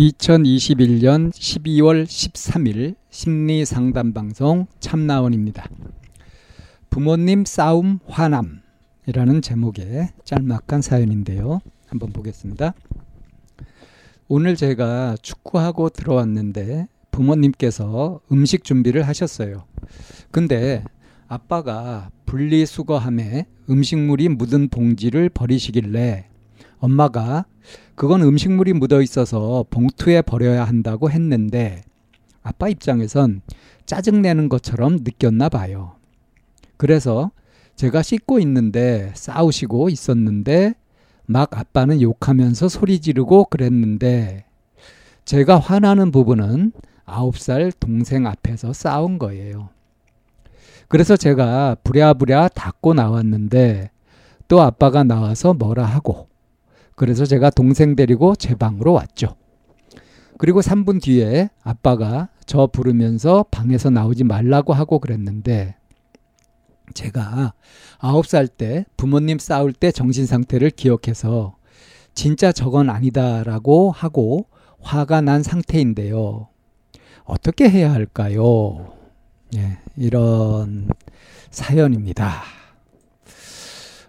2021년 12월 13일 심리 상담 방송 참나원입니다. 부모님 싸움 화남이라는 제목의 짤막한 사연인데요. 한번 보겠습니다. 오늘 제가 축구하고 들어왔는데 부모님께서 음식 준비를 하셨어요. 근데 아빠가 분리수거함에 음식물이 묻은 봉지를 버리시길래 엄마가 그건 음식물이 묻어 있어서 봉투에 버려야 한다고 했는데 아빠 입장에선 짜증내는 것처럼 느꼈나 봐요. 그래서 제가 씻고 있는데 싸우시고 있었는데 막 아빠는 욕하면서 소리 지르고 그랬는데 제가 화나는 부분은 아홉 살 동생 앞에서 싸운 거예요. 그래서 제가 부랴부랴 닦고 나왔는데 또 아빠가 나와서 뭐라 하고 그래서 제가 동생 데리고 제 방으로 왔죠. 그리고 3분 뒤에 아빠가 저 부르면서 방에서 나오지 말라고 하고 그랬는데 제가 9살 때 부모님 싸울 때 정신 상태를 기억해서 진짜 저건 아니다라고 하고 화가 난 상태인데요. 어떻게 해야 할까요? 예, 이런 사연입니다.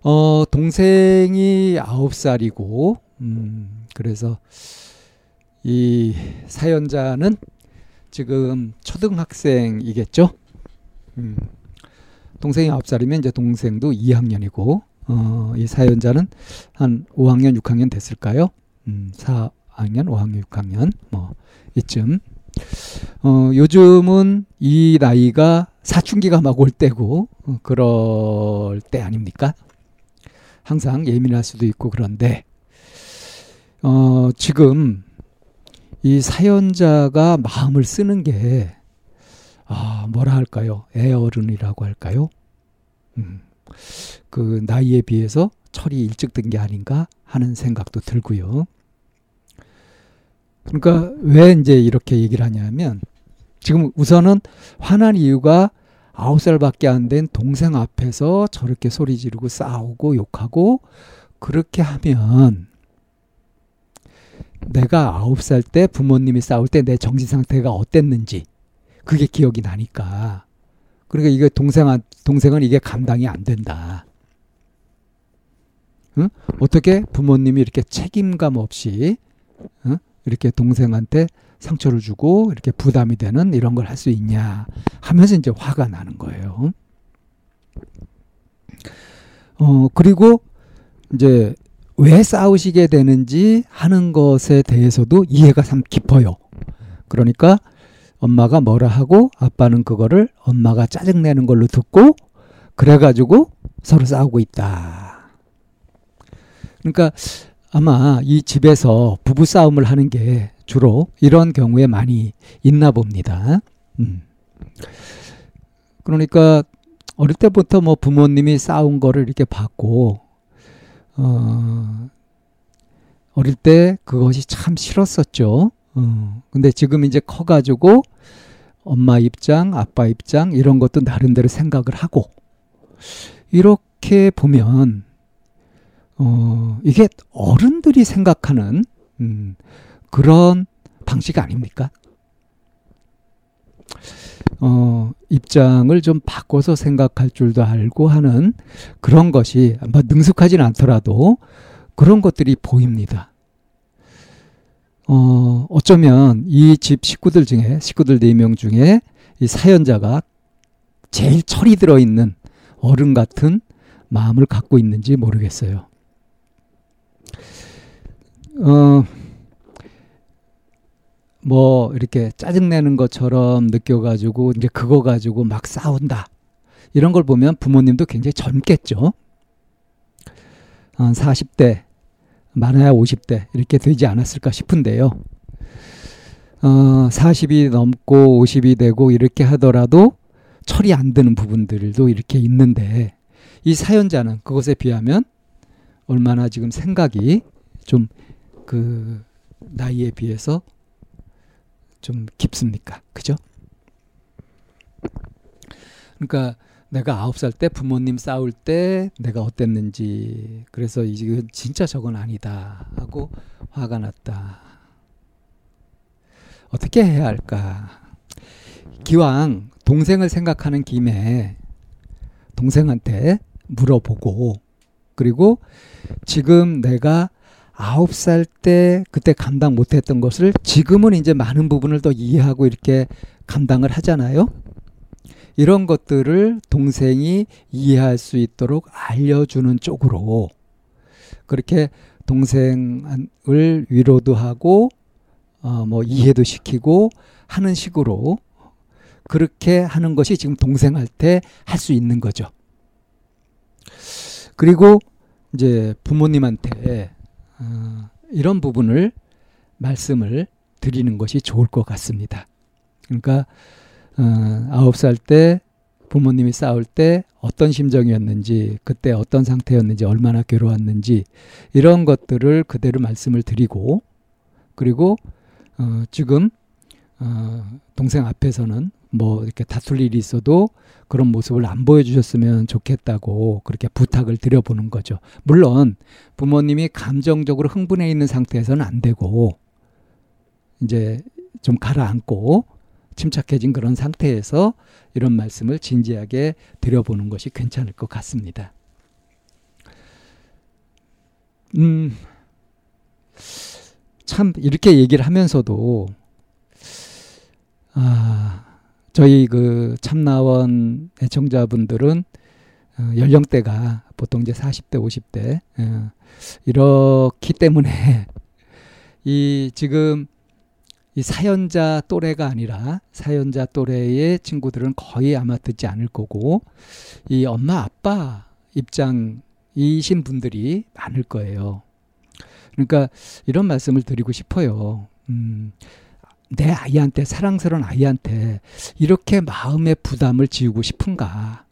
어, 동생이 아홉 살이고, 음, 그래서 이 사연자는 지금 초등학생이겠죠? 음, 동생이 아홉 살이면 이제 동생도 2학년이고, 어, 이 사연자는 한 5학년, 6학년 됐을까요? 음, 4학년, 5학년, 6학년, 뭐, 이쯤. 어, 요즘은 이 나이가 사춘기가 막 올 때고, 어, 그럴 때 아닙니까? 항상 예민할 수도 있고 그런데 어, 지금 이 사연자가 마음을 쓰는 게 아, 뭐라 할까요? 애어른이라고 할까요? 음, 그 나이에 비해서 철이 일찍 든 게 아닌가 하는 생각도 들고요. 그러니까 왜 이제 이렇게 얘기를 하냐면 지금 우선은 화난 이유가 아홉 살밖에 안 된 동생 앞에서 저렇게 소리 지르고 싸우고 욕하고 그렇게 하면 내가 아홉 살 때 부모님이 싸울 때 내 정신 상태가 어땠는지 그게 기억이 나니까 그러니까 이게 동생한 동생은 이게 감당이 안 된다. 응? 어떻게 부모님이 이렇게 책임감 없이 응? 이렇게 동생한테 상처를 주고 이렇게 부담이 되는 이런 걸 할 수 있냐 하면서 이제 화가 나는 거예요. 어, 그리고 이제 왜 싸우시게 되는지 하는 것에 대해서도 이해가 참 깊어요. 그러니까 엄마가 뭐라 하고 아빠는 그거를 엄마가 짜증내는 걸로 듣고 그래가지고 서로 싸우고 있다. 그러니까 아마 이 집에서 부부 싸움을 하는 게 주로 이런 경우에 많이 있나 봅니다. 음. 그러니까 어릴 때부터 뭐 부모님이 싸운 거를 이렇게 봤고, 어, 어릴 때 그것이 참 싫었었죠. 어, 근데 지금 이제 커 가지고 엄마 입장, 아빠 입장, 이런 것도 나름대로 생각을 하고, 이렇게 보면, 어, 이게 어른들이 생각하는, 음, 그런 방식 아닙니까? 어, 입장을 좀 바꿔서 생각할 줄도 알고 하는 그런 것이 뭐 능숙하진 않더라도 그런 것들이 보입니다. 어, 어쩌면 이 집 식구들 중에, 식구들 4명 중에 이 사연자가 제일 철이 들어 있는 어른 같은 마음을 갖고 있는지 모르겠어요. 어, 뭐 이렇게 짜증내는 것처럼 느껴가지고 이제 그거 가지고 막 싸운다. 이런 걸 보면 부모님도 굉장히 젊겠죠. 40대 많아야 50대 이렇게 되지 않았을까 싶은데요. 어, 40이 넘고 50이 되고 이렇게 하더라도 철이 안 드는 부분들도 이렇게 있는데 이 사연자는 그것에 비하면 얼마나 지금 생각이 좀 그 나이에 비해서 좀 깊습니까? 그죠? 그러니까 내가 아홉 살 때 부모님 싸울 때 내가 어땠는지 그래서 이게 진짜 저건 아니다 하고 화가 났다. 어떻게 해야 할까? 기왕 동생을 생각하는 김에 동생한테 물어보고 그리고 지금 내가 아홉 살 때 그때 감당 못했던 것을 지금은 이제 많은 부분을 더 이해하고 이렇게 감당을 하잖아요. 이런 것들을 동생이 이해할 수 있도록 알려주는 쪽으로 그렇게 동생을 위로도 하고 어 뭐 이해도 시키고 하는 식으로 그렇게 하는 것이 지금 동생한테 할수 있는 거죠. 그리고 이제 부모님한테 어, 이런 부분을 말씀을 드리는 것이 좋을 것 같습니다. 그러니까 어, 아홉 살때 부모님이 싸울 때 어떤 심정이었는지 그때 어떤 상태였는지 얼마나 괴로웠는지 이런 것들을 그대로 말씀을 드리고 그리고 어, 지금 어, 동생 앞에서는 뭐 이렇게 다툴 일이 있어도 그런 모습을 안 보여주셨으면 좋겠다고 그렇게 부탁을 드려보는 거죠. 물론 부모님이 감정적으로 흥분해 있는 상태에서는 안 되고 이제 좀 가라앉고 침착해진 그런 상태에서 이런 말씀을 진지하게 드려보는 것이 괜찮을 것 같습니다. 음, 참, 이렇게 얘기를 하면서도, 아, 저희 그 참나원 애청자분들은 어, 연령대가 보통 이제 40대, 50대, 어, 이렇기 때문에 이 지금 이 사연자 또래가 아니라 사연자 또래의 친구들은 거의 아마 듣지 않을 거고 이 엄마 아빠 입장이신 분들이 많을 거예요. 그러니까 이런 말씀을 드리고 싶어요. 음, 내 아이한테 사랑스러운 아이한테 이렇게 마음의 부담을 지우고 싶은가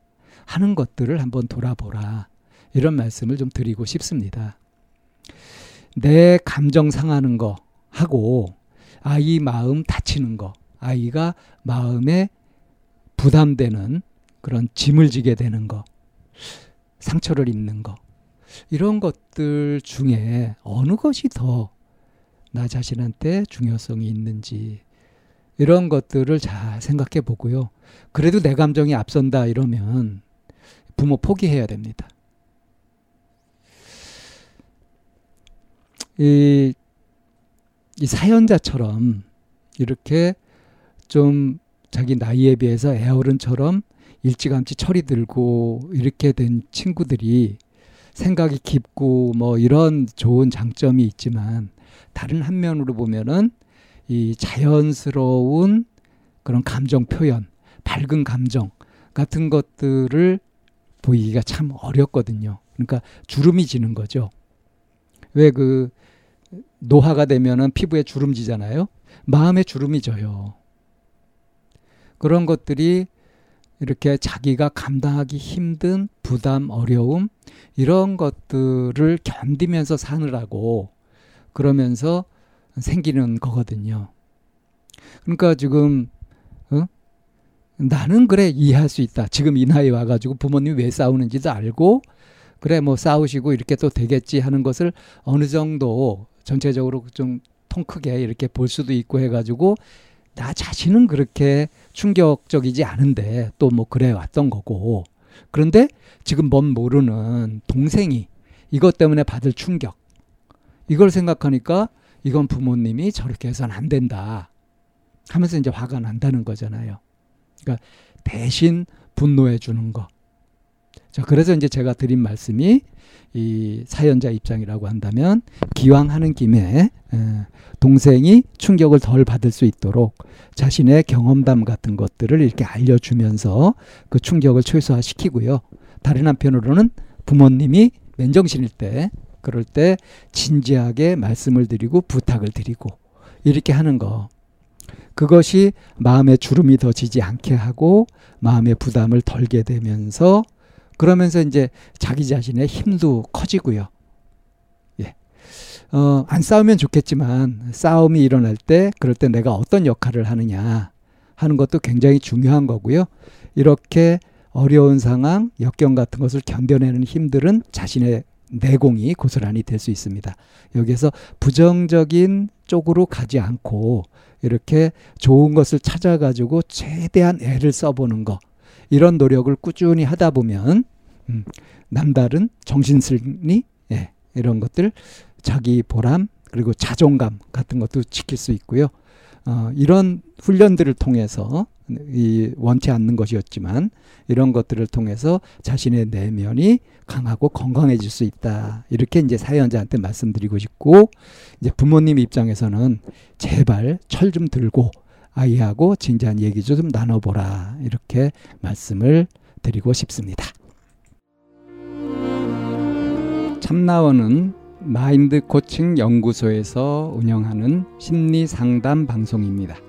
하는 것들을 한번 돌아보라. 이런 말씀을 좀 드리고 싶습니다. 내 감정 상하는 거 하고 아이 마음 다치는 거, 아이가 마음에 부담되는 그런 짐을 지게 되는 거, 상처를 입는 거, 이런 것들 중에 어느 것이 더 나 자신한테 중요성이 있는지, 이런 것들을 잘 생각해 보고요. 그래도 내 감정이 앞선다 이러면 부모 포기해야 됩니다. 이 이 사연자처럼 이렇게 좀 자기 나이에 비해서 애어른처럼 일찌감치 철이 들고 이렇게 된 친구들이 생각이 깊고 뭐 이런 좋은 장점이 있지만 다른 한 면으로 보면은 이 자연스러운 그런 감정 표현, 밝은 감정 같은 것들을 보이기가 참 어렵거든요. 그러니까 주름이 지는 거죠. 왜 그 노화가 되면은 피부에 주름 지잖아요. 마음에 주름이 져요. 그런 것들이 이렇게 자기가 감당하기 힘든 부담, 어려움, 이런 것들을 견디면서 사느라고 그러면서 생기는 거거든요. 그러니까 지금, 어? 나는 그래, 이해할 수 있다. 지금 이 나이 와가지고 부모님이 왜 싸우는지도 알고, 그래, 뭐 싸우시고 이렇게 또 되겠지 하는 것을 어느 정도 전체적으로 좀 통 크게 이렇게 볼 수도 있고 해가지고 나 자신은 그렇게 충격적이지 않은데 또 뭐 그래 왔던 거고 그런데 지금 뭔 모르는 동생이 이것 때문에 받을 충격 이걸 생각하니까 이건 부모님이 저렇게 해서는 안 된다 하면서 이제 화가 난다는 거잖아요. 그러니까 대신 분노해 주는 거. 자, 그래서 이제 제가 드린 말씀이 이 사연자 입장이라고 한다면 기왕 하는 김에 동생이 충격을 덜 받을 수 있도록 자신의 경험담 같은 것들을 이렇게 알려주면서 그 충격을 최소화시키고요. 다른 한편으로는 부모님이 맨정신일 때 그럴 때 진지하게 말씀을 드리고 부탁을 드리고 이렇게 하는 거. 그것이 마음의 주름이 더 지지 않게 하고 마음의 부담을 덜게 되면서 그러면서 이제 자기 자신의 힘도 커지고요. 예. 어, 안 싸우면 좋겠지만 싸움이 일어날 때 그럴 때 내가 어떤 역할을 하느냐 하는 것도 굉장히 중요한 거고요. 이렇게 어려운 상황, 역경 같은 것을 견뎌내는 힘들은 자신의 내공이 고스란히 될 수 있습니다. 여기에서 부정적인 쪽으로 가지 않고 이렇게 좋은 것을 찾아가지고 최대한 애를 써보는 거 이런 노력을 꾸준히 하다 보면 음, 남다른 정신승리 예, 이런 것들 자기 보람 그리고 자존감 같은 것도 지킬 수 있고요. 어, 이런 훈련들을 통해서 이 원치 않는 것이었지만 이런 것들을 통해서 자신의 내면이 강하고 건강해질 수 있다. 이렇게 이제 사연자한테 말씀드리고 싶고 이제 부모님 입장에서는 제발 철 좀 들고 아이하고 진지한 얘기 좀 나눠보라. 이렇게 말씀을 드리고 싶습니다. 참나원은 마인드 코칭 연구소에서 운영하는 심리 상담 방송입니다.